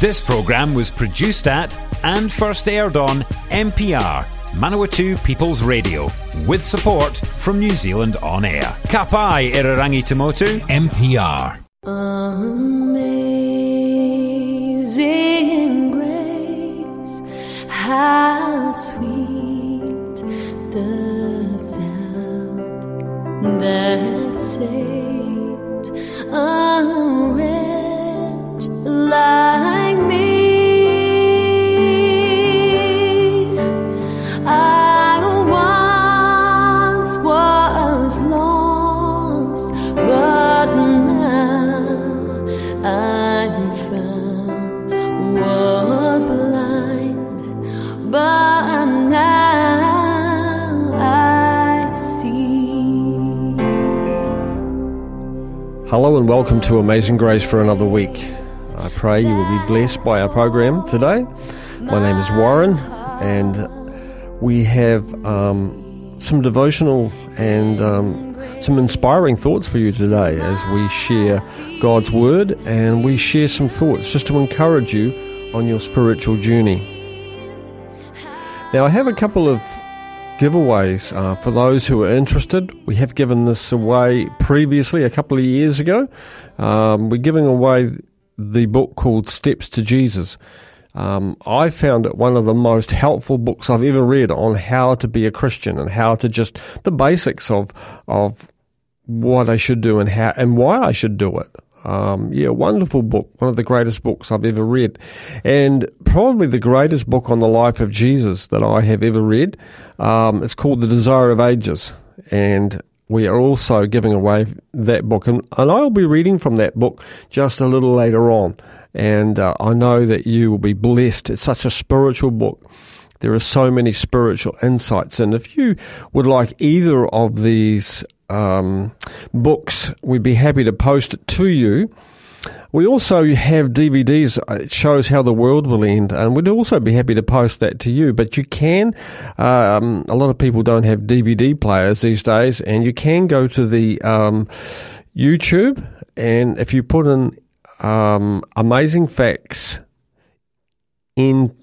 This programme was produced at and first aired on MPR, Manawatu People's Radio, with support from New Zealand On Air. Kapai Irarangi Tamotu, MPR. Amazing grace, how sweet the sound that And welcome to Amazing Grace for another week. I pray you will be blessed by our program today. My name is Warren, and we have um, some devotional and um, some inspiring thoughts for you today as we share God's Word and we share some thoughts just to encourage you on your spiritual journey. Now, I have a couple of giveaways uh, for those who are interested. We have given this away previously, a couple of years ago. Um, we're giving away the book called Steps to Jesus. Um, I found it one of the most helpful books I've ever read on how to be a Christian and how to just the basics of of what I should do and how and why I should do it. Um, yeah, wonderful book, one of the greatest books I've ever read, and probably the greatest book on the life of Jesus that I have ever read. Um, it's called The Desire of Ages, and we are also giving away that book, and, and I will be reading from that book just a little later on. And uh, I know that you will be blessed. It's such a spiritual book. There are so many spiritual insights, and if you would like either of these um, books, we'd be happy to post it to you. We also have DVDs. It shows how the world will end, and we'd also be happy to post that to you. But you can. Um, a lot of people don't have DVD players these days, and you can go to the um, YouTube, and if you put in um, "Amazing Facts" in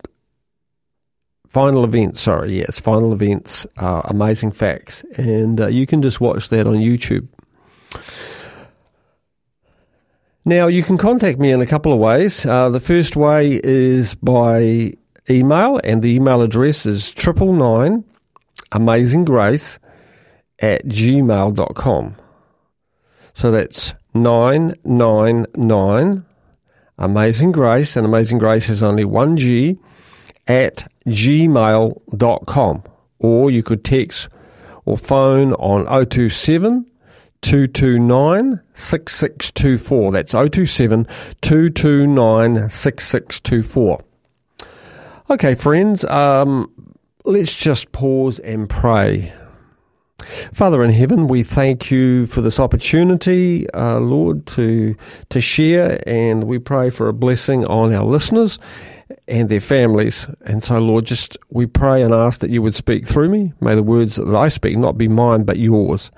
final events. Sorry, yes, final events. Amazing facts, and uh, you can just watch that on YouTube. Now, you can contact me in a couple of ways. Uh, the first way is by email, and the email address is triple nine amazing grace at gmail.com. So that's 999 amazing grace, and amazing grace is only one G at gmail.com. Or you could text or phone on 027 229 6624. That's 027 229 6624. Okay, friends, um, let's just pause and pray. Father in heaven, we thank you for this opportunity, uh, Lord, to to share, and we pray for a blessing on our listeners and their families. And so, Lord, just we pray and ask that you would speak through me. May the words that I speak not be mine, but yours.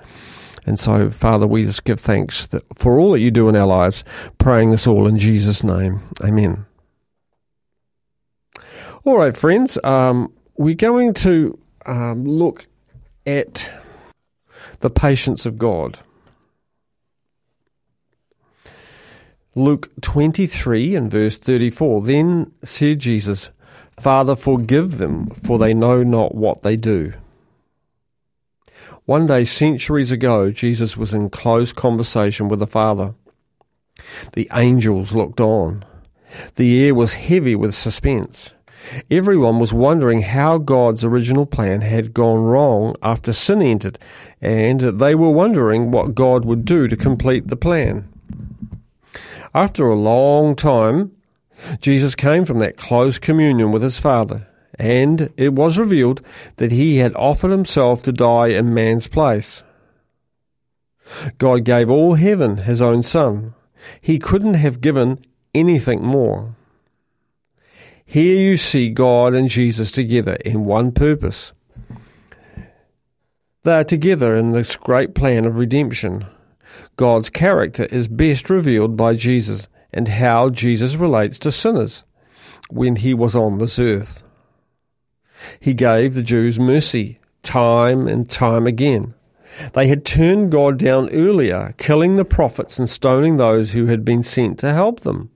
And so, Father, we just give thanks for all that you do in our lives, praying this all in Jesus' name. Amen. All right, friends, um, we're going to um, look at the patience of God. Luke 23 and verse 34 Then said Jesus, Father, forgive them, for they know not what they do. One day, centuries ago, Jesus was in close conversation with the Father. The angels looked on. The air was heavy with suspense. Everyone was wondering how God's original plan had gone wrong after sin entered, and they were wondering what God would do to complete the plan. After a long time, Jesus came from that close communion with his Father, and it was revealed that he had offered himself to die in man's place. God gave all heaven his own Son. He couldn't have given anything more. Here you see God and Jesus together in one purpose. They are together in this great plan of redemption. God's character is best revealed by Jesus and how Jesus relates to sinners. when he was on this earth. He gave the Jews mercy time and time again. They had turned God down earlier, killing the prophets and stoning those who had been sent to help them.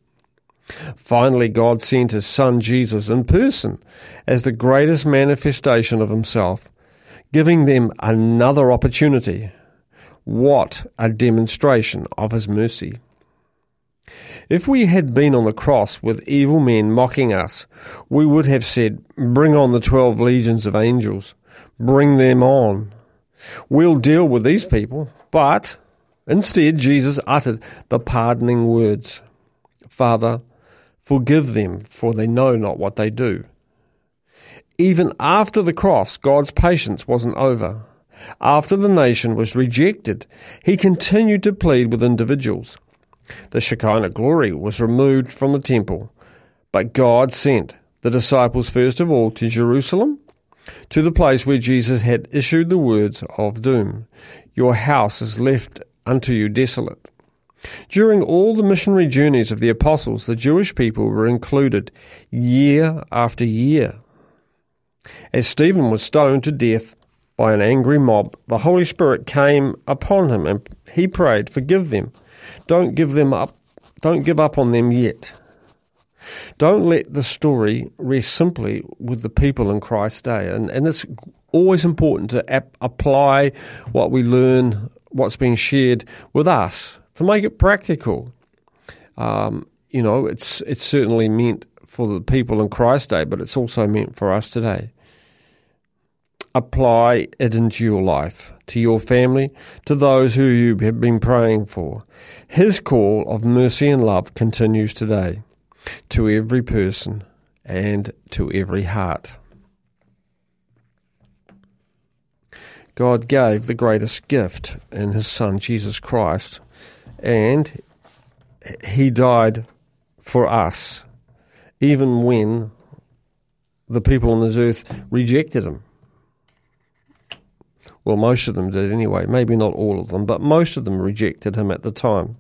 Finally, God sent his Son Jesus in person as the greatest manifestation of himself, giving them another opportunity. What a demonstration of his mercy! If we had been on the cross with evil men mocking us, we would have said, Bring on the twelve legions of angels. Bring them on. We'll deal with these people. But instead, Jesus uttered the pardoning words Father, forgive them, for they know not what they do. Even after the cross, God's patience wasn't over. After the nation was rejected, he continued to plead with individuals. The Shekinah glory was removed from the temple, but God sent the disciples first of all to Jerusalem, to the place where Jesus had issued the words of doom Your house is left unto you desolate. During all the missionary journeys of the apostles, the Jewish people were included year after year. As Stephen was stoned to death by an angry mob, the Holy Spirit came upon him and he prayed, Forgive them. Don't give them up. Don't give up on them yet. Don't let the story rest simply with the people in Christ's day. And, and it's always important to ap- apply what we learn, what's being shared with us, to make it practical. Um, you know, it's it's certainly meant for the people in Christ's day, but it's also meant for us today apply it into your life, to your family, to those who you have been praying for. His call of mercy and love continues today to every person and to every heart. God gave the greatest gift in His Son, Jesus Christ, and He died for us, even when the people on this earth rejected Him. Well, most of them did anyway. Maybe not all of them, but most of them rejected him at the time.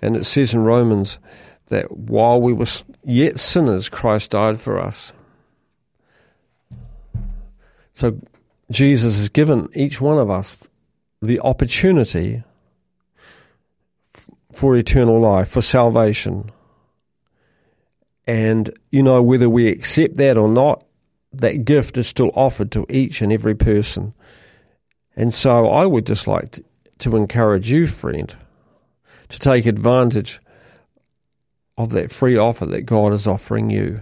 And it says in Romans that while we were yet sinners, Christ died for us. So Jesus has given each one of us the opportunity for eternal life, for salvation. And, you know, whether we accept that or not, that gift is still offered to each and every person. And so I would just like to, encourage you, friend, to take advantage of that free offer that God is offering you.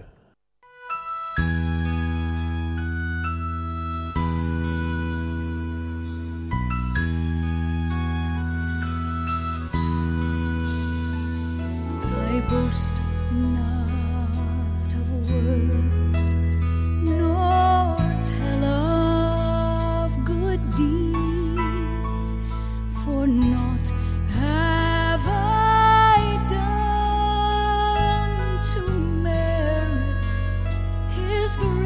His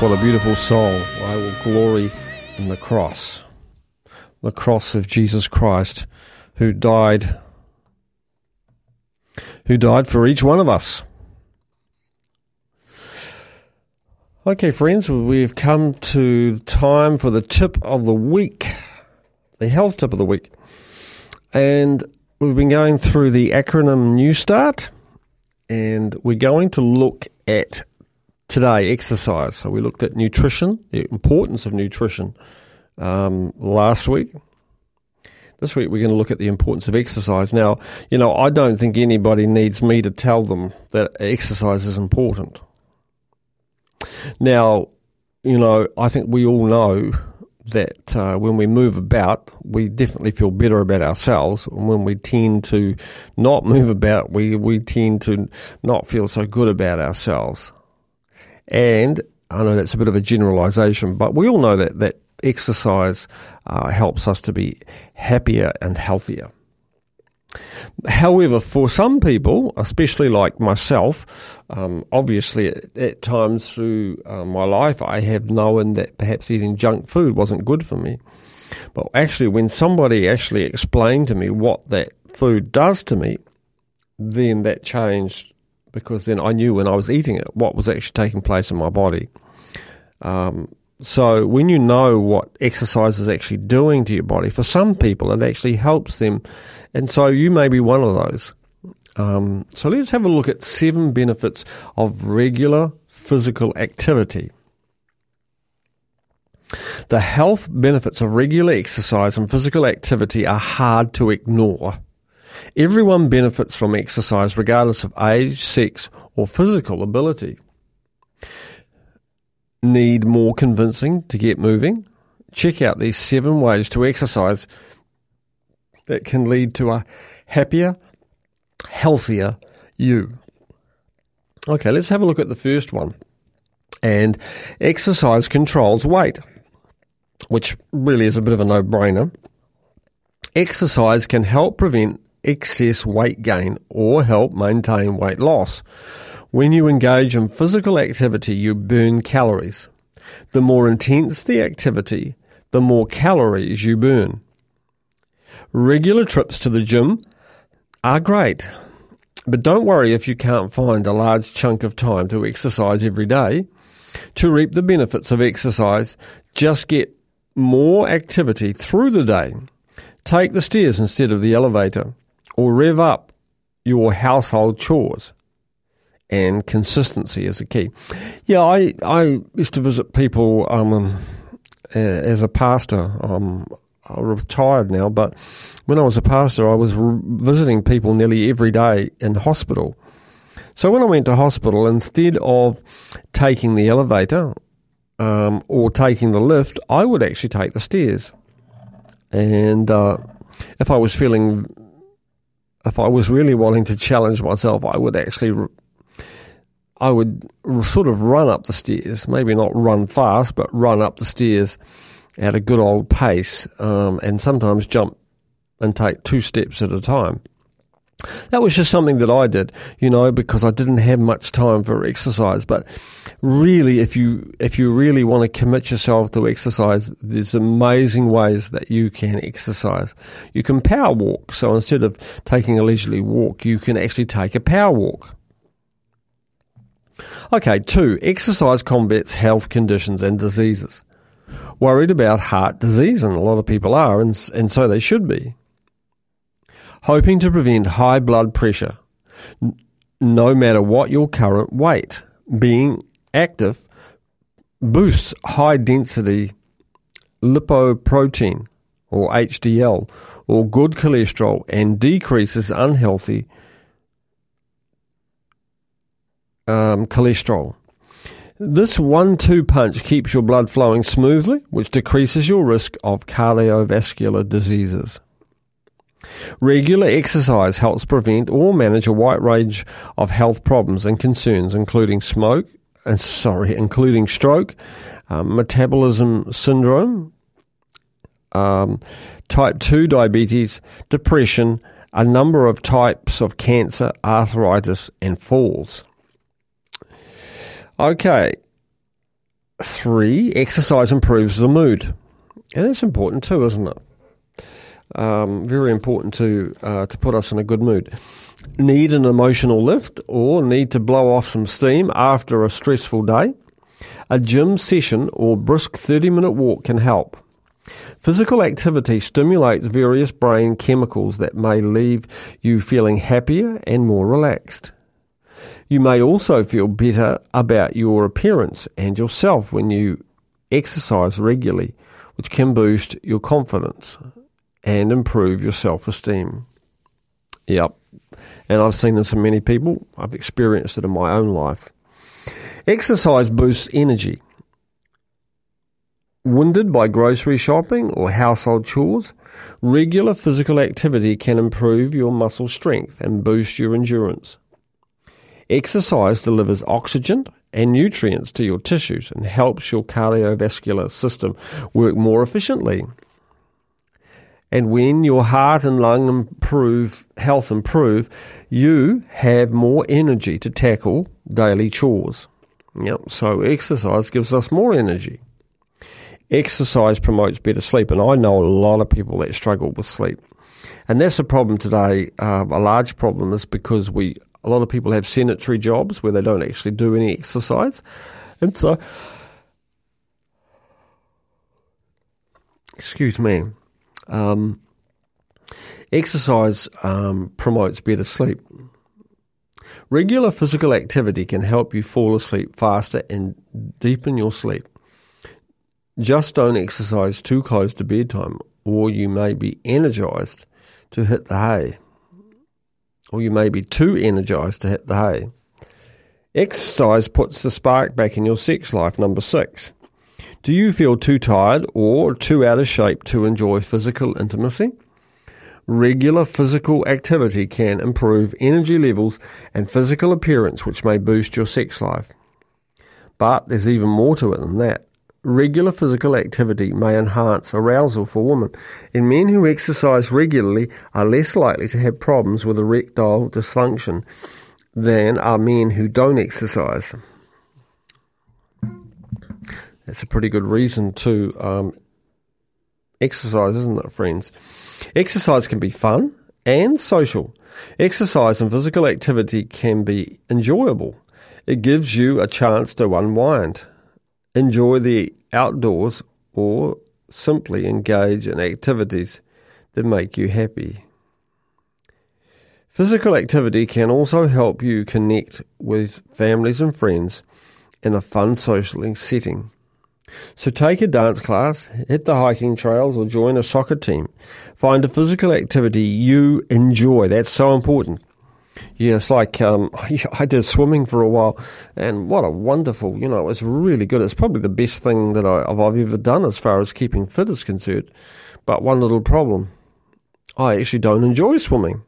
what a beautiful song. I will glory in the cross. The cross of Jesus Christ who died who died for each one of us. Okay, friends, we've come to time for the tip of the week, the health tip of the week. And we've been going through the acronym New Start, and we're going to look at today exercise. So we looked at nutrition, the importance of nutrition um, last week. This week we're going to look at the importance of exercise. Now, you know, I don't think anybody needs me to tell them that exercise is important. Now, you know, I think we all know that uh, when we move about, we definitely feel better about ourselves. And when we tend to not move about, we, we tend to not feel so good about ourselves. And I know that's a bit of a generalization, but we all know that, that exercise uh, helps us to be happier and healthier. However, for some people, especially like myself, um, obviously at, at times through uh, my life, I have known that perhaps eating junk food wasn't good for me. But actually, when somebody actually explained to me what that food does to me, then that changed because then I knew when I was eating it what was actually taking place in my body. Um, so when you know what exercise is actually doing to your body, for some people it actually helps them, and so you may be one of those. Um, so let's have a look at seven benefits of regular physical activity. The health benefits of regular exercise and physical activity are hard to ignore. Everyone benefits from exercise regardless of age, sex, or physical ability. Need more convincing to get moving? Check out these seven ways to exercise that can lead to a happier, healthier you. Okay, let's have a look at the first one. And exercise controls weight, which really is a bit of a no brainer. Exercise can help prevent excess weight gain or help maintain weight loss. When you engage in physical activity, you burn calories. The more intense the activity, the more calories you burn. Regular trips to the gym are great, but don't worry if you can't find a large chunk of time to exercise every day. To reap the benefits of exercise, just get more activity through the day. Take the stairs instead of the elevator, or rev up your household chores. And consistency is the key. Yeah, I, I used to visit people um, uh, as a pastor. Um, I'm retired now, but when I was a pastor, I was r- visiting people nearly every day in hospital. So when I went to hospital, instead of taking the elevator um, or taking the lift, I would actually take the stairs. And uh, if I was feeling, if I was really wanting to challenge myself, I would actually, I would sort of run up the stairs, maybe not run fast, but run up the stairs at a good old pace, um, and sometimes jump and take two steps at a time. That was just something that I did, you know, because I didn't have much time for exercise. But really, if you if you really want to commit yourself to exercise, there's amazing ways that you can exercise. You can power walk. So instead of taking a leisurely walk, you can actually take a power walk. Okay, two, exercise combats health conditions and diseases. Worried about heart disease, and a lot of people are, and, and so they should be hoping to prevent high blood pressure, no matter what your current weight. Being active boosts high density lipoprotein or HDL or good cholesterol and decreases unhealthy um, cholesterol. This one two punch keeps your blood flowing smoothly, which decreases your risk of cardiovascular diseases. Regular exercise helps prevent or manage a wide range of health problems and concerns, including smoke, and uh, sorry, including stroke, um, metabolism syndrome, um, type 2 diabetes, depression, a number of types of cancer, arthritis, and falls. Okay. Three, exercise improves the mood. And that's important too, isn't it? Um, very important to uh, to put us in a good mood. Need an emotional lift or need to blow off some steam after a stressful day? A gym session or brisk 30 minute walk can help. Physical activity stimulates various brain chemicals that may leave you feeling happier and more relaxed. You may also feel better about your appearance and yourself when you exercise regularly, which can boost your confidence and improve your self esteem. Yep. And I've seen this in many people. I've experienced it in my own life. Exercise boosts energy. Winded by grocery shopping or household chores, regular physical activity can improve your muscle strength and boost your endurance. Exercise delivers oxygen and nutrients to your tissues and helps your cardiovascular system work more efficiently. And when your heart and lung improve, health improve, you have more energy to tackle daily chores. Yep. So exercise gives us more energy. Exercise promotes better sleep, and I know a lot of people that struggle with sleep, and that's a problem today. Uh, a large problem is because we a lot of people have sedentary jobs where they don't actually do any exercise, and so excuse me. Um, exercise um, promotes better sleep. Regular physical activity can help you fall asleep faster and deepen your sleep. Just don't exercise too close to bedtime, or you may be energized to hit the hay. Or you may be too energized to hit the hay. Exercise puts the spark back in your sex life, number six. Do you feel too tired or too out of shape to enjoy physical intimacy? Regular physical activity can improve energy levels and physical appearance, which may boost your sex life. But there's even more to it than that. Regular physical activity may enhance arousal for women, and men who exercise regularly are less likely to have problems with erectile dysfunction than are men who don't exercise. That's a pretty good reason to um, exercise, isn't it, friends? Exercise can be fun and social. Exercise and physical activity can be enjoyable. It gives you a chance to unwind, enjoy the outdoors, or simply engage in activities that make you happy. Physical activity can also help you connect with families and friends in a fun social setting. So take a dance class, hit the hiking trails, or join a soccer team. Find a physical activity you enjoy. That's so important. Yeah, it's like um, I did swimming for a while, and what a wonderful, you know, it's really good. It's probably the best thing that I, I've ever done as far as keeping fit is concerned. But one little problem I actually don't enjoy swimming.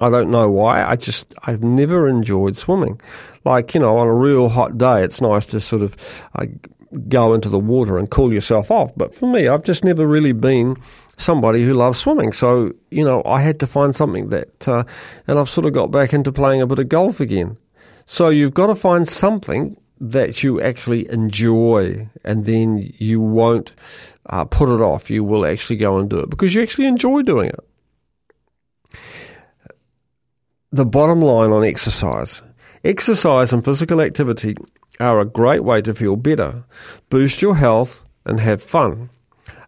I don't know why. I just, I've never enjoyed swimming. Like, you know, on a real hot day, it's nice to sort of uh, go into the water and cool yourself off. But for me, I've just never really been somebody who loves swimming. So, you know, I had to find something that, uh, and I've sort of got back into playing a bit of golf again. So you've got to find something that you actually enjoy and then you won't uh, put it off. You will actually go and do it because you actually enjoy doing it the bottom line on exercise. Exercise and physical activity are a great way to feel better, boost your health, and have fun.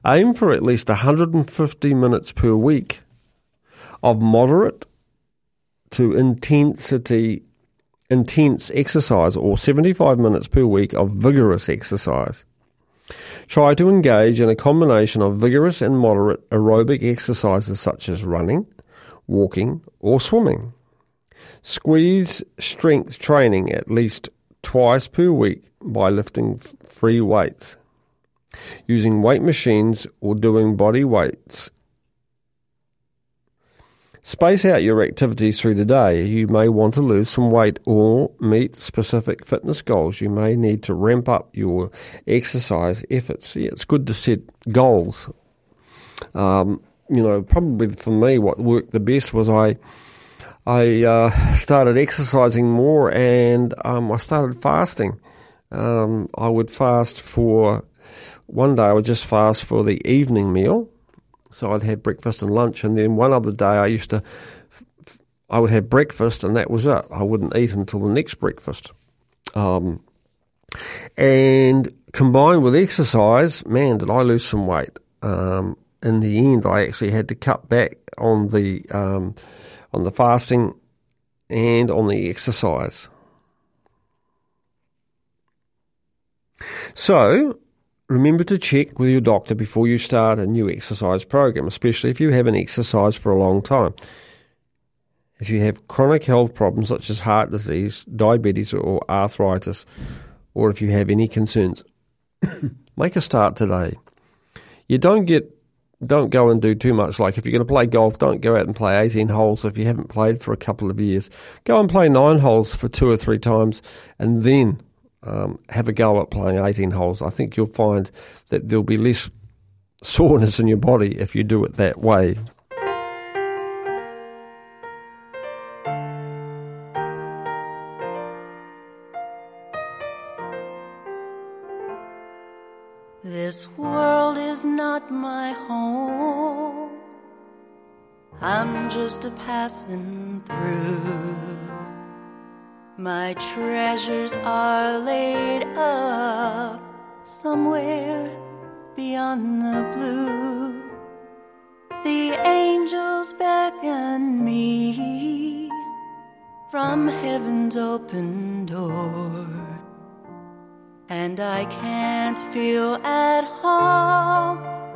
Aim for at least 150 minutes per week of moderate to intensity intense exercise or 75 minutes per week of vigorous exercise. Try to engage in a combination of vigorous and moderate aerobic exercises such as running, walking, or swimming. Squeeze strength training at least twice per week by lifting free weights, using weight machines, or doing body weights. Space out your activities through the day. You may want to lose some weight or meet specific fitness goals. You may need to ramp up your exercise efforts. Yeah, it's good to set goals. Um, you know, probably for me, what worked the best was I I uh, started exercising more and um, I started fasting. Um, I would fast for one day, I would just fast for the evening meal. So I'd have breakfast and lunch, and then one other day I used to, I would have breakfast, and that was it. I wouldn't eat until the next breakfast. Um, and combined with exercise, man, did I lose some weight. Um, in the end, I actually had to cut back on the um, on the fasting and on the exercise. So, remember to check with your doctor before you start a new exercise program, especially if you haven't exercised for a long time. If you have chronic health problems such as heart disease, diabetes, or arthritis, or if you have any concerns, make a start today. You don't get don't go and do too much. Like if you're going to play golf, don't go out and play 18 holes if you haven't played for a couple of years. Go and play nine holes for two or three times and then um, have a go at playing 18 holes. I think you'll find that there'll be less soreness in your body if you do it that way. Not my home. I'm just a passing through. My treasures are laid up somewhere beyond the blue. The angels beckon me from heaven's open door and I can't feel at home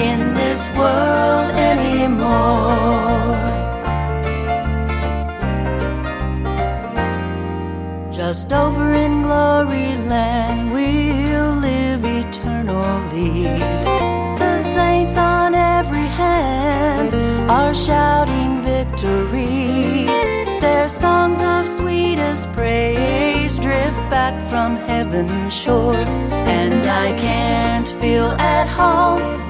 in this world anymore. Just over in glory land, we'll live eternally. The saints on every hand are shouting victory. Their songs of sweetest praise drift back from heaven's shore, and I can't feel at home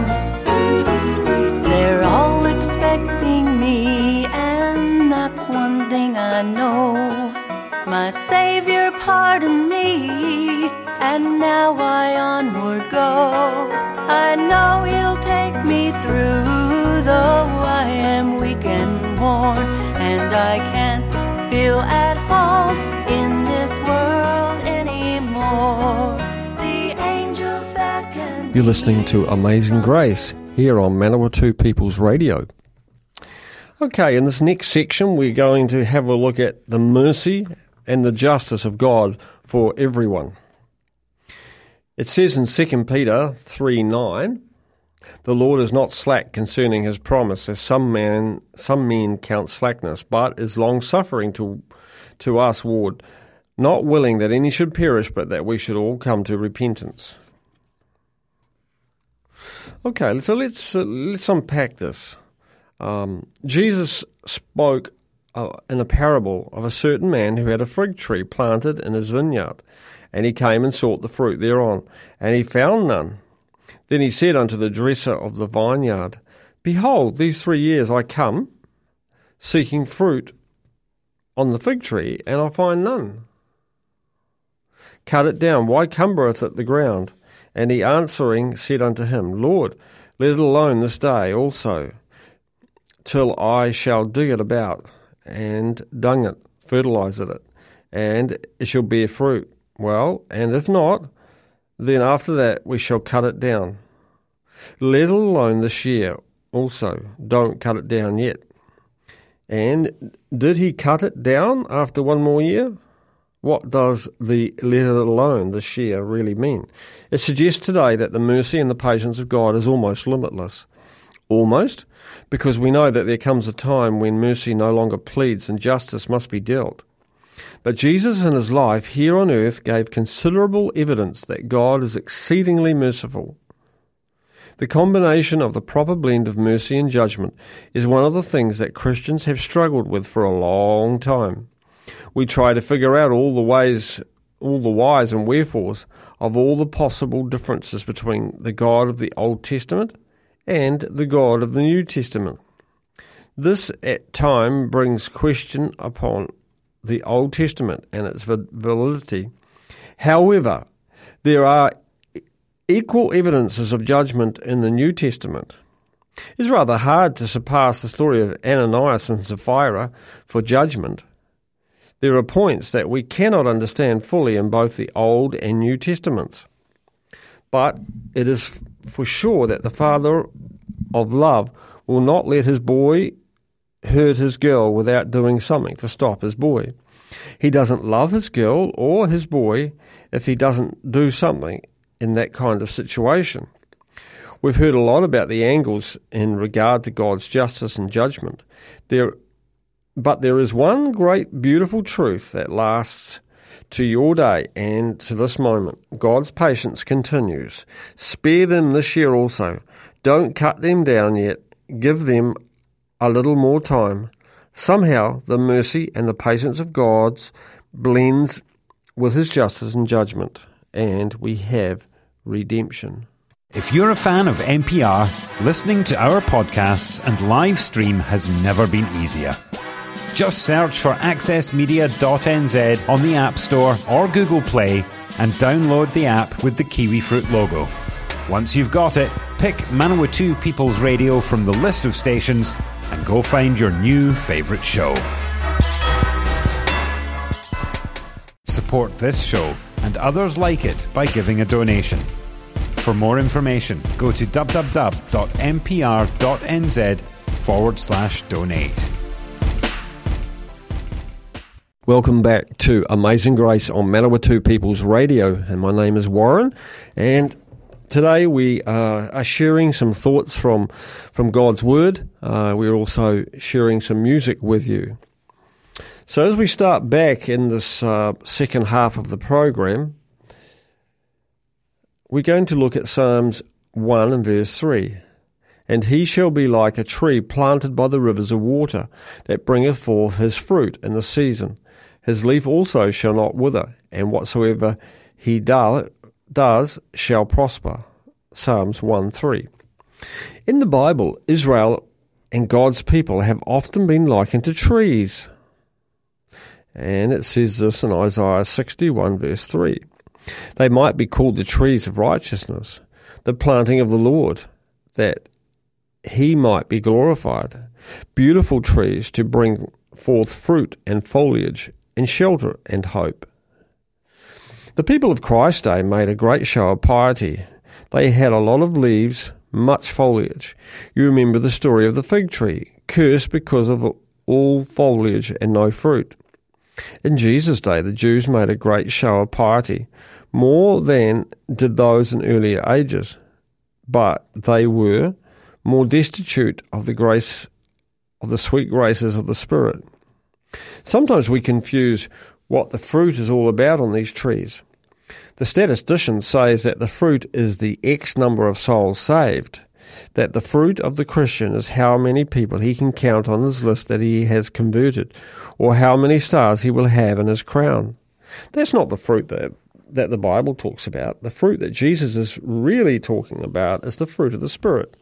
I know. My Savior, pardon me, and now I onward go. I know He'll take me through, though I am weak and worn, and I can't feel at home in this world anymore. The angels beckon. You're listening to Amazing Grace here on Manawatu People's Radio. Okay, in this next section, we're going to have a look at the mercy and the justice of God for everyone. It says in 2 Peter 3 9, The Lord is not slack concerning his promise, as some, man, some men count slackness, but is long suffering to, to us, ward, not willing that any should perish, but that we should all come to repentance. Okay, so let's uh, let's unpack this. Um, Jesus spoke uh, in a parable of a certain man who had a fig tree planted in his vineyard, and he came and sought the fruit thereon, and he found none. Then he said unto the dresser of the vineyard, Behold, these three years I come, seeking fruit on the fig tree, and I find none. Cut it down, why cumbereth it the ground? And he answering said unto him, Lord, let it alone this day also, till I shall dig it about, and dung it, fertilize it, and it shall bear fruit. Well, and if not, then after that we shall cut it down. Let alone this year also, don't cut it down yet. And did he cut it down after one more year? What does the let it alone this year really mean? It suggests today that the mercy and the patience of God is almost limitless. Almost, because we know that there comes a time when mercy no longer pleads and justice must be dealt. But Jesus in his life here on earth gave considerable evidence that God is exceedingly merciful. The combination of the proper blend of mercy and judgment is one of the things that Christians have struggled with for a long time we try to figure out all the ways, all the whys and wherefores of all the possible differences between the God of the Old Testament and the God of the New Testament. This at time brings question upon the Old Testament and its validity. However, there are equal evidences of judgment in the New Testament. It's rather hard to surpass the story of Ananias and Sapphira for judgment. There are points that we cannot understand fully in both the Old and New Testaments. But it is for sure that the Father of love will not let his boy hurt his girl without doing something to stop his boy. He doesn't love his girl or his boy if he doesn't do something in that kind of situation. We've heard a lot about the angles in regard to God's justice and judgment. There but there is one great, beautiful truth that lasts to your day and to this moment. God's patience continues. Spare them this year also. Don't cut them down yet. Give them a little more time. Somehow, the mercy and the patience of God's blends with his justice and judgment, and we have redemption. If you're a fan of MPR, listening to our podcasts and live stream has never been easier. Just search for accessmedia.nz on the App Store or Google Play and download the app with the Kiwi Fruit logo. Once you've got it, pick Manawatu People's Radio from the list of stations and go find your new favourite show. Support this show and others like it by giving a donation. For more information, go to www.mpr.nz forward slash donate. Welcome back to Amazing Grace on Manawatu People's Radio, and my name is Warren. And today we are sharing some thoughts from from God's Word. Uh, we're also sharing some music with you. So as we start back in this uh, second half of the program, we're going to look at Psalms one and verse three. And he shall be like a tree planted by the rivers of water, that bringeth forth his fruit in the season his leaf also shall not wither, and whatsoever he do, does shall prosper. Psalms 1 3. In the Bible, Israel and God's people have often been likened to trees. And it says this in Isaiah 61, verse 3. They might be called the trees of righteousness, the planting of the Lord, that he might be glorified. Beautiful trees to bring forth fruit and foliage and shelter and hope. The people of Christ's day made a great show of piety. They had a lot of leaves, much foliage. You remember the story of the fig tree, cursed because of all foliage and no fruit. In Jesus' day, the Jews made a great show of piety, more than did those in earlier ages, but they were more destitute of the grace of the sweet graces of the Spirit. Sometimes we confuse what the fruit is all about on these trees. The statistician says that the fruit is the X number of souls saved, that the fruit of the Christian is how many people he can count on his list that he has converted, or how many stars he will have in his crown. That's not the fruit that, that the Bible talks about. The fruit that Jesus is really talking about is the fruit of the Spirit.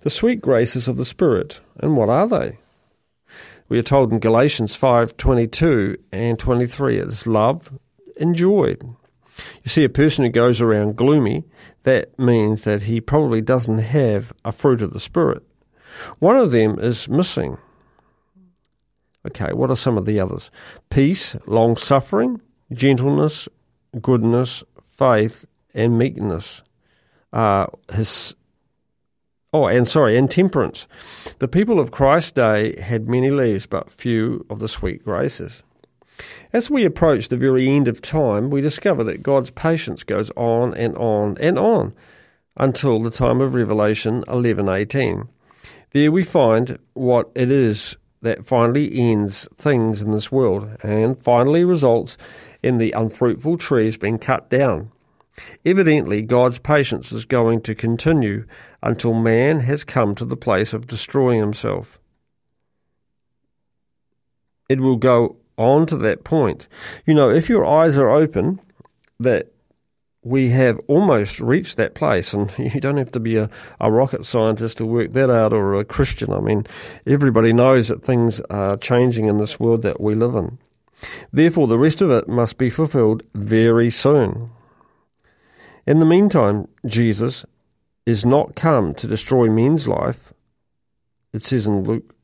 The sweet graces of the Spirit. And what are they? We are told in Galatians 5:22 and 23 it is love joy. You see a person who goes around gloomy, that means that he probably doesn't have a fruit of the spirit. One of them is missing. Okay, what are some of the others? Peace, long suffering, gentleness, goodness, faith, and meekness. Uh, his Oh, and sorry, and temperance. The people of Christ's day had many leaves, but few of the sweet graces. As we approach the very end of time, we discover that God's patience goes on and on and on until the time of Revelation 11:18. There we find what it is that finally ends things in this world and finally results in the unfruitful trees being cut down. Evidently, God's patience is going to continue until man has come to the place of destroying himself. It will go on to that point. You know, if your eyes are open, that we have almost reached that place, and you don't have to be a, a rocket scientist to work that out or a Christian. I mean, everybody knows that things are changing in this world that we live in. Therefore, the rest of it must be fulfilled very soon. In the meantime, Jesus is not come to destroy men's life. It says in Luke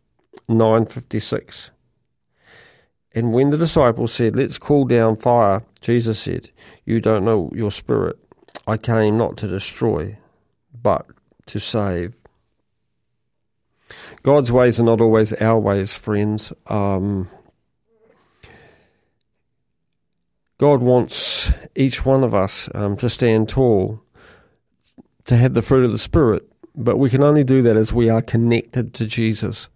9:56. And when the disciples said, "Let's call down fire," Jesus said, "You don't know your spirit. I came not to destroy, but to save." God's ways are not always our ways, friends. Um, God wants each one of us um, to stand tall, to have the fruit of the Spirit, but we can only do that as we are connected to Jesus.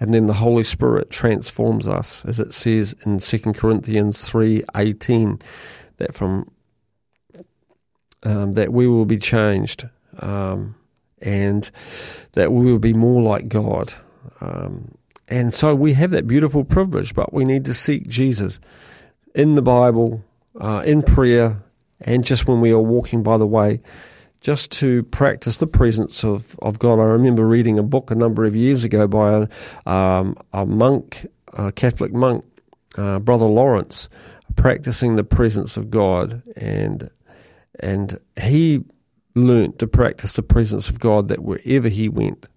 And then the Holy Spirit transforms us, as it says in 2 Corinthians 3.18, that from um, that we will be changed um, and that we will be more like God. Um, and so we have that beautiful privilege, but we need to seek Jesus in the Bible, uh, in prayer, and just when we are walking by the way, just to practice the presence of, of God. I remember reading a book a number of years ago by a, um, a monk, a Catholic monk, uh, Brother Lawrence, practicing the presence of God, and and he learnt to practice the presence of God that wherever he went,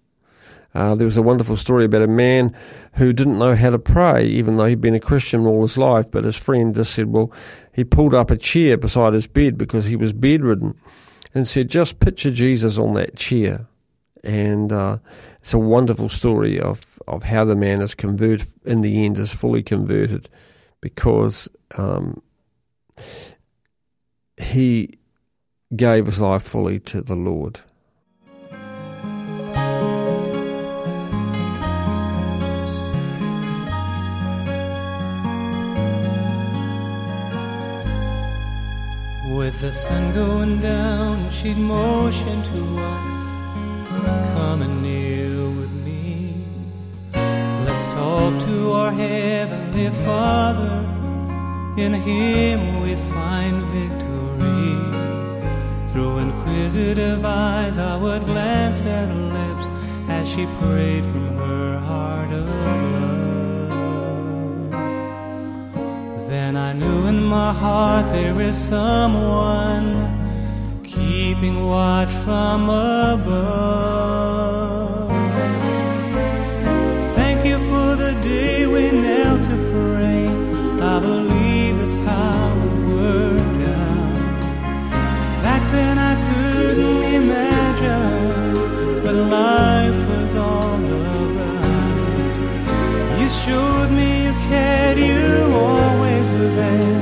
uh, there was a wonderful story about a man who didn't know how to pray, even though he'd been a Christian all his life. But his friend just said, well, he pulled up a chair beside his bed because he was bedridden and said, just picture Jesus on that chair. And uh, it's a wonderful story of, of how the man is converted, in the end, is fully converted because um, he gave his life fully to the Lord. With the sun going down, she'd motion to us, Come and kneel with me. Let's talk to our Heavenly Father. In Him we find victory. Through inquisitive eyes, I would glance at her lips as she prayed from her heart of love. Then I knew in my heart there is someone keeping watch from above. Thank you for the day we knelt to pray. I believe it's how it worked out. Back then I couldn't imagine what life was all about. You showed me you cared, you all were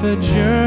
the journey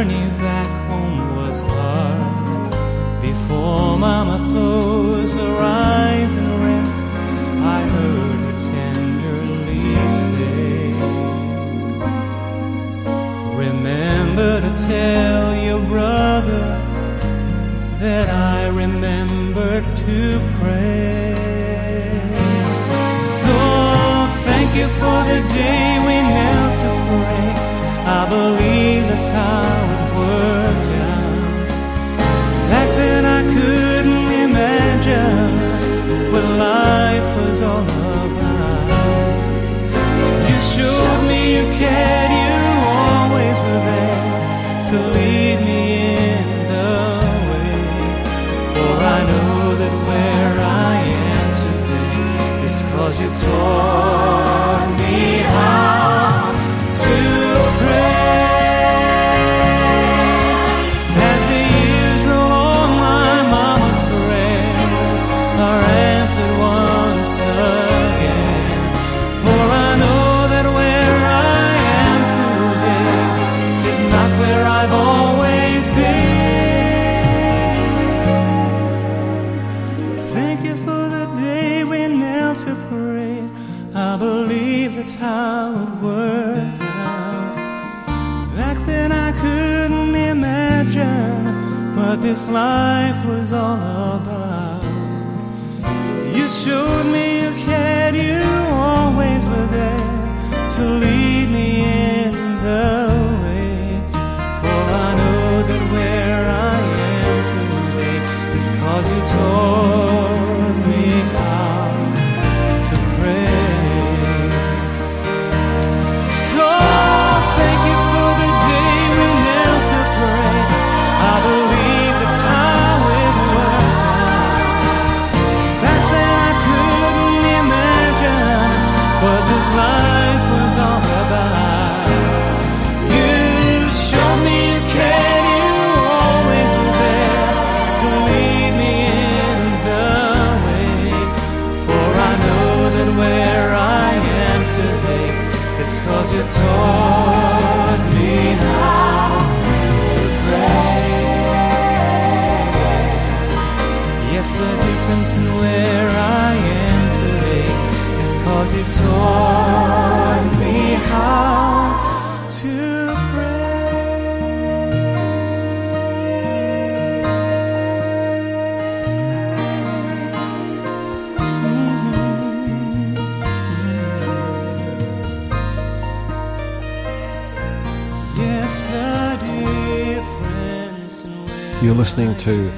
You're listening to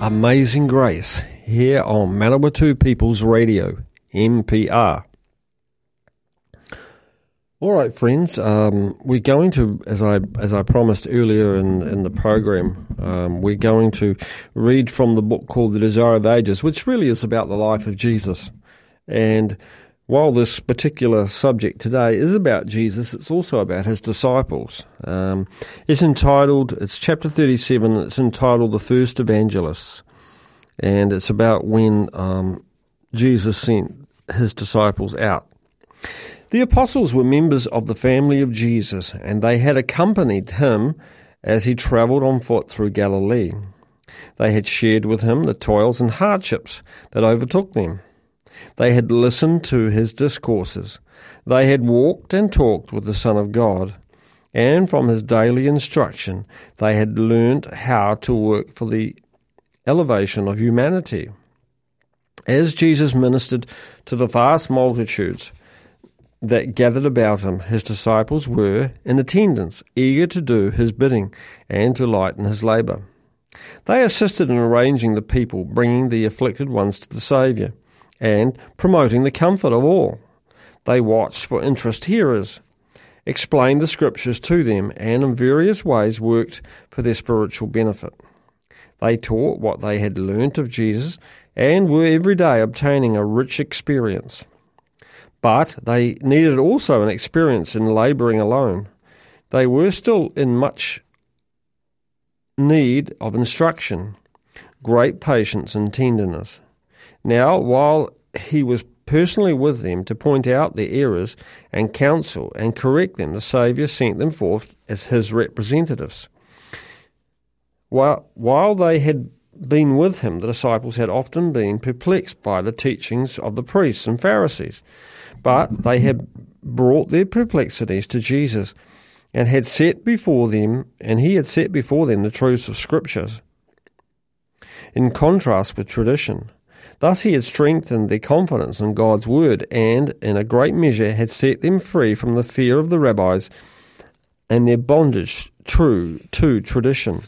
Amazing Grace here on Manawatu People's Radio, MPR. All right, friends, um, we're going to, as I as I promised earlier in, in the program, um, we're going to read from the book called The Desire of Ages, which really is about the life of Jesus. And while this particular subject today is about Jesus, it's also about his disciples. Um, it's entitled, it's chapter 37, it's entitled The First Evangelists. And it's about when um, Jesus sent his disciples out. The apostles were members of the family of Jesus, and they had accompanied him as he travelled on foot through Galilee. They had shared with him the toils and hardships that overtook them. They had listened to his discourses. They had walked and talked with the Son of God. And from his daily instruction, they had learnt how to work for the elevation of humanity. As Jesus ministered to the vast multitudes that gathered about him, his disciples were in attendance, eager to do his bidding and to lighten his labour. They assisted in arranging the people, bringing the afflicted ones to the Saviour, and promoting the comfort of all. They watched for interest hearers, explained the Scriptures to them, and in various ways worked for their spiritual benefit. They taught what they had learnt of Jesus and were every day obtaining a rich experience. But they needed also an experience in labouring alone. They were still in much need of instruction, great patience and tenderness. Now, while he was personally with them to point out their errors and counsel and correct them, the Saviour sent them forth as his representatives. While, while they had been with him, the disciples had often been perplexed by the teachings of the priests and Pharisees, but they had brought their perplexities to Jesus and had set before them, and he had set before them the truths of Scriptures, in contrast with tradition. Thus he had strengthened their confidence in God's word, and in a great measure had set them free from the fear of the rabbis and their bondage true to tradition.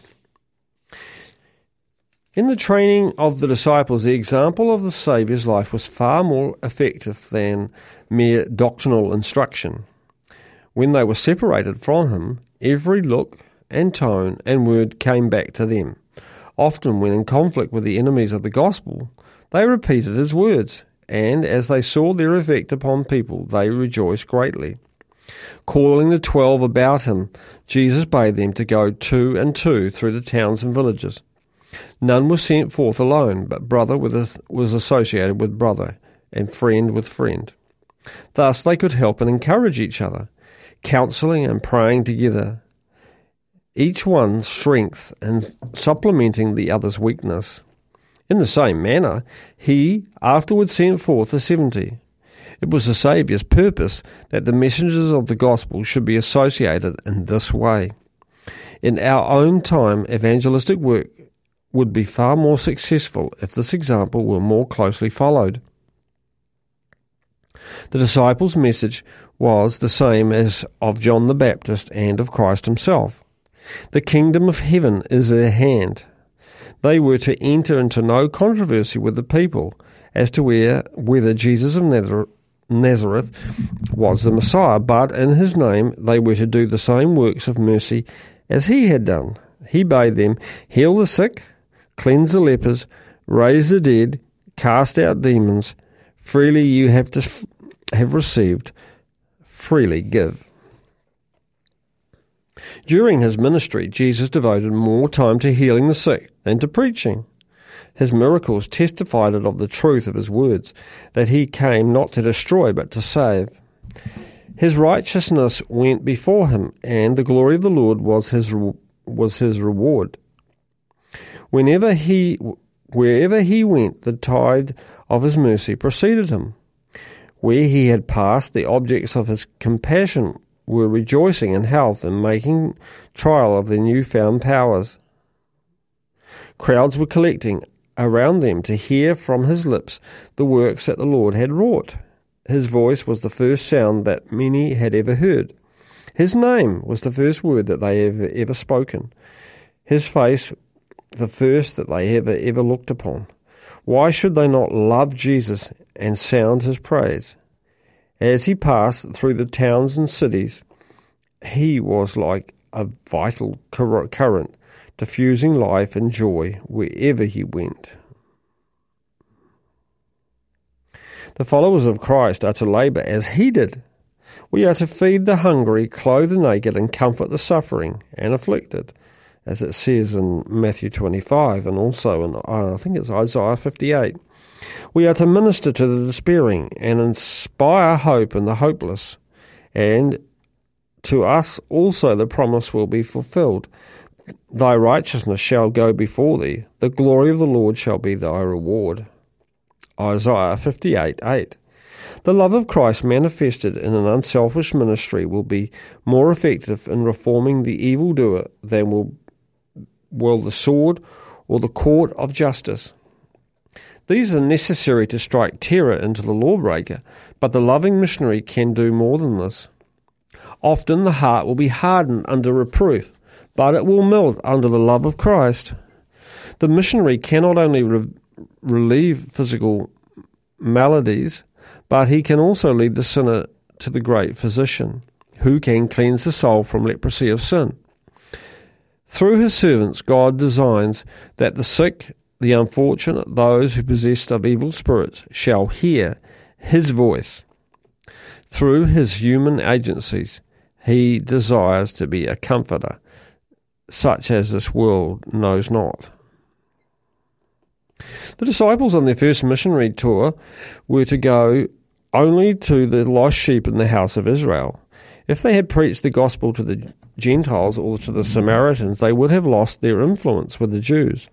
In the training of the disciples, the example of the Saviour's life was far more effective than mere doctrinal instruction. When they were separated from him, every look and tone and word came back to them. Often, when in conflict with the enemies of the gospel, they repeated his words, and as they saw their effect upon people, they rejoiced greatly. Calling the twelve about him, Jesus bade them to go two and two through the towns and villages. None was sent forth alone, but brother was associated with brother, and friend with friend. Thus they could help and encourage each other counseling and praying together, each one's strength and supplementing the other's weakness. In the same manner, he afterwards sent forth the seventy. It was the Saviour's purpose that the messengers of the gospel should be associated in this way. In our own time, evangelistic work would be far more successful if this example were more closely followed. The disciples' message was the same as of John the Baptist and of Christ himself. The kingdom of heaven is at hand. They were to enter into no controversy with the people as to where, whether Jesus of Nazareth was the Messiah, but in his name they were to do the same works of mercy as he had done. He bade them heal the sick, cleanse the lepers, raise the dead, cast out demons. Freely you have to have received, freely give. During his ministry, Jesus devoted more time to healing the sick than to preaching. His miracles testified of the truth of his words, that he came not to destroy but to save. His righteousness went before him, and the glory of the Lord was his was his reward. Whenever he wherever he went, the tide of his mercy preceded him. Where he had passed, the objects of his compassion were rejoicing in health and making trial of their new-found powers. Crowds were collecting around them to hear from his lips the works that the Lord had wrought. His voice was the first sound that many had ever heard. His name was the first word that they ever ever spoken. His face the first that they ever ever looked upon. Why should they not love Jesus and sound his praise? As he passed through the towns and cities, he was like a vital current, diffusing life and joy wherever he went. The followers of Christ are to labour as he did. We are to feed the hungry, clothe the naked, and comfort the suffering and afflicted as it says in Matthew 25 and also in, uh, I think it's Isaiah 58. We are to minister to the despairing and inspire hope in the hopeless. And to us also the promise will be fulfilled. Thy righteousness shall go before thee, the glory of the Lord shall be thy reward. Isaiah 58 8. The love of Christ manifested in an unselfish ministry will be more effective in reforming the evildoer than will will the sword or the court of justice. These are necessary to strike terror into the lawbreaker, but the loving missionary can do more than this. Often the heart will be hardened under reproof, but it will melt under the love of Christ. The missionary cannot only re- relieve physical maladies, but he can also lead the sinner to the great physician, who can cleanse the soul from leprosy of sin. Through his servants, God designs that the sick, the unfortunate, those who possessed of evil spirits shall hear his voice. Through his human agencies, he desires to be a comforter, such as this world knows not. The disciples on their first missionary tour were to go only to the lost sheep in the house of Israel. If they had preached the gospel to the Gentiles or to the Samaritans, they would have lost their influence with the Jews.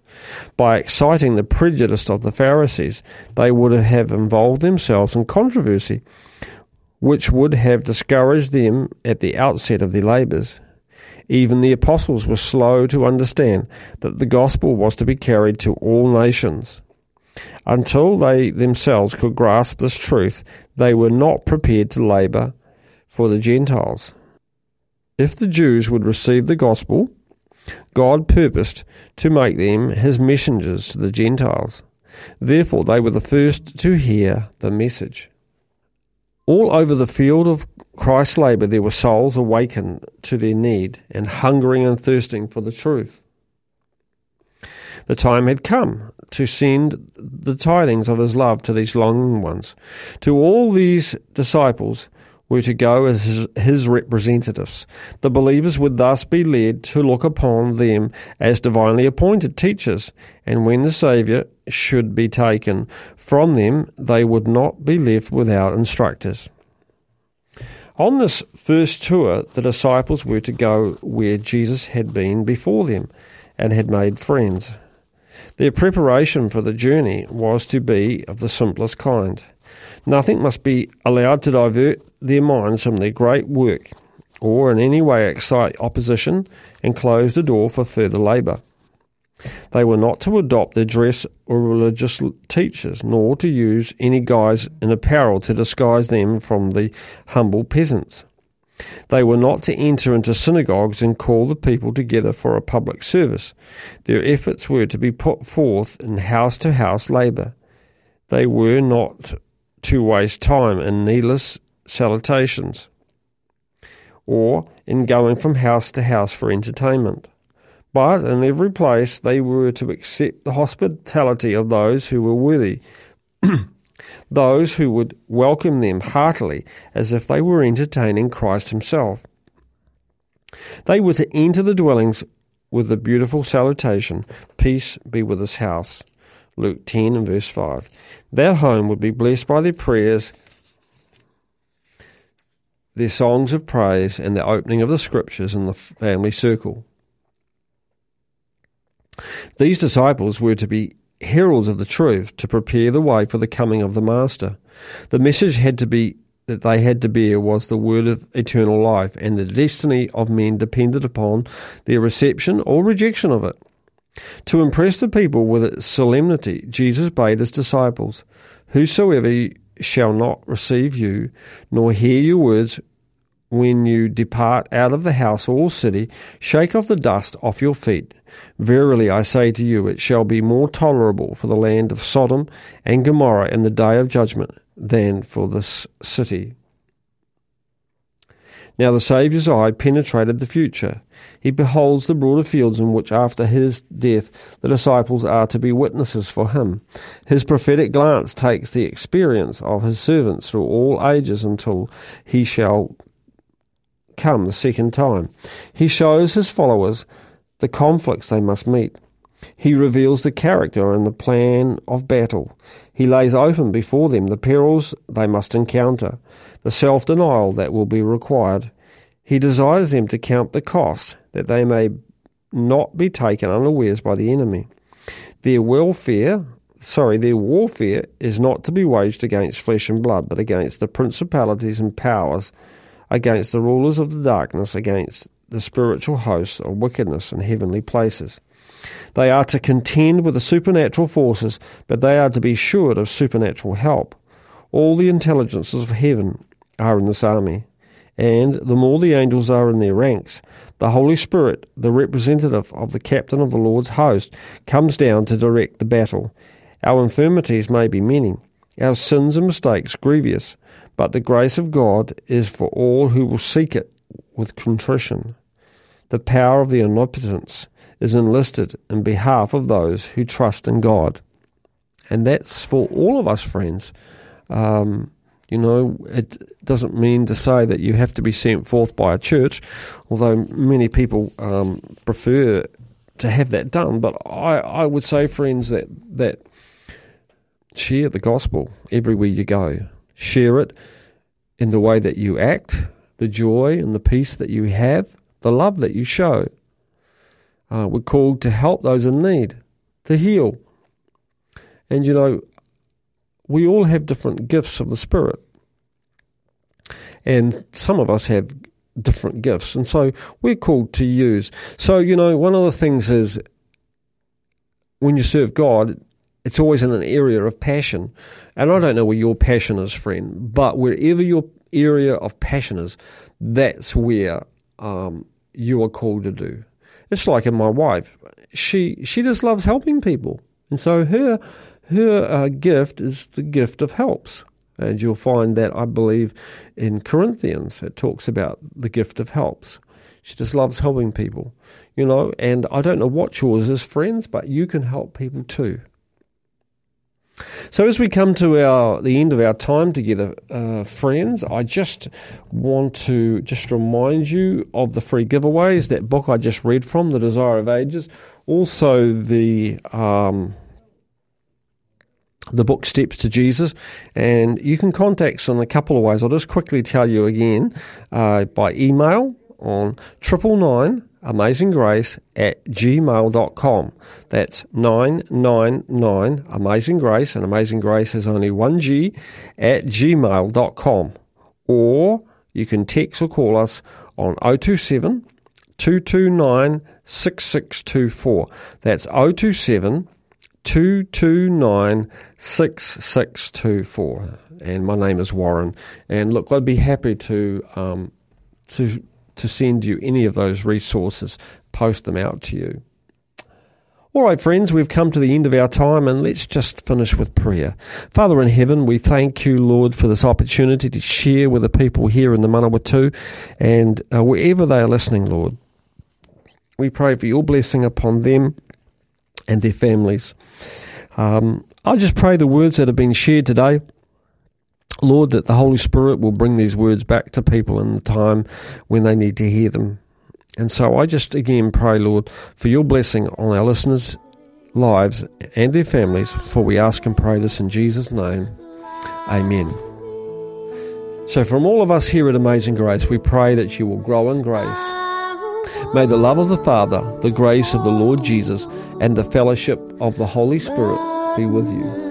By exciting the prejudice of the Pharisees, they would have involved themselves in controversy, which would have discouraged them at the outset of their labours. Even the apostles were slow to understand that the gospel was to be carried to all nations. Until they themselves could grasp this truth, they were not prepared to labour for the Gentiles. If the Jews would receive the gospel, God purposed to make them his messengers to the Gentiles. Therefore, they were the first to hear the message. All over the field of Christ's labour, there were souls awakened to their need and hungering and thirsting for the truth. The time had come to send the tidings of his love to these longing ones. To all these disciples were to go as his, representatives. The believers would thus be led to look upon them as divinely appointed teachers, and when the Saviour should be taken from them, they would not be left without instructors. On this first tour, the disciples were to go where Jesus had been before them and had made friends. Their preparation for the journey was to be of the simplest kind. Nothing must be allowed to divert their minds from their great work, or in any way excite opposition and close the door for further labour. They were not to adopt the dress of religious teachers, nor to use any guise in apparel to disguise them from the humble peasants. They were not to enter into synagogues and call the people together for a public service. Their efforts were to be put forth in house to house labour. They were not to waste time in needless salutations or in going from house to house for entertainment. But in every place they were to accept the hospitality of those who were worthy those who would welcome them heartily as if they were entertaining Christ Himself. They were to enter the dwellings with the beautiful salutation, Peace be with this house. Luke 10 and verse 5. That home would be blessed by their prayers, their songs of praise, and the opening of the scriptures in the family circle. These disciples were to be heralds of the truth to prepare the way for the coming of the Master. The message had to be that they had to bear was the word of eternal life, and the destiny of men depended upon their reception or rejection of it. To impress the people with its solemnity, Jesus bade his disciples, Whosoever shall not receive you, nor hear your words when you depart out of the house or city, shake off the dust off your feet. Verily I say to you, it shall be more tolerable for the land of Sodom and Gomorrah in the day of judgment than for this city. Now the Saviour's eye penetrated the future. He beholds the broader fields in which, after his death, the disciples are to be witnesses for him. His prophetic glance takes the experience of his servants through all ages until he shall come the second time. He shows his followers the conflicts they must meet. He reveals the character and the plan of battle. He lays open before them the perils they must encounter, the self denial that will be required. He desires them to count the cost, that they may not be taken unawares by the enemy. Their welfare, sorry, their warfare is not to be waged against flesh and blood, but against the principalities and powers against the rulers of the darkness, against the spiritual hosts of wickedness in heavenly places. They are to contend with the supernatural forces, but they are to be assured of supernatural help. All the intelligences of heaven are in this army, and the more the angels are in their ranks. The Holy Spirit, the representative of the captain of the Lord's host, comes down to direct the battle. Our infirmities may be many, our sins and mistakes grievous, but the grace of God is for all who will seek it with contrition. The power of the omnipotence is enlisted in behalf of those who trust in God. And that's for all of us, friends. Um, you know, it doesn't mean to say that you have to be sent forth by a church, although many people um, prefer to have that done. But I, I would say, friends, that, that share the gospel everywhere you go. Share it in the way that you act, the joy and the peace that you have, the love that you show. Uh, we're called to help those in need, to heal. And you know, we all have different gifts of the Spirit. And some of us have different gifts. And so we're called to use. So, you know, one of the things is when you serve God, it's always in an area of passion. And I don't know where your passion is, friend, but wherever your area of passion is, that's where um, you are called to do. It's like in my wife. She she just loves helping people. And so her her uh, gift is the gift of helps. And you'll find that, I believe, in Corinthians, it talks about the gift of helps. She just loves helping people, you know. And I don't know what yours is, friends, but you can help people too. So as we come to our the end of our time together, uh, friends, I just want to just remind you of the free giveaways. That book I just read from, The Desire of Ages, also the. Um, the book Steps to Jesus, and you can contact us in a couple of ways. I'll just quickly tell you again uh, by email on triple nine amazing grace at gmail.com. That's 999 amazing grace, and amazing grace is only one G at gmail.com. Or you can text or call us on 027 229 6624. That's 027 229 6624. And my name is Warren. And look, I'd be happy to um, to to send you any of those resources, post them out to you. All right, friends, we've come to the end of our time and let's just finish with prayer. Father in heaven, we thank you, Lord, for this opportunity to share with the people here in the Manawatu and uh, wherever they are listening, Lord. We pray for your blessing upon them and their families. Um, I just pray the words that have been shared today Lord, that the Holy Spirit will bring these words back to people in the time when they need to hear them. And so I just again pray, Lord, for your blessing on our listeners' lives and their families, for we ask and pray this in Jesus' name. Amen. So, from all of us here at Amazing Grace, we pray that you will grow in grace. May the love of the Father, the grace of the Lord Jesus, and the fellowship of the Holy Spirit be with you.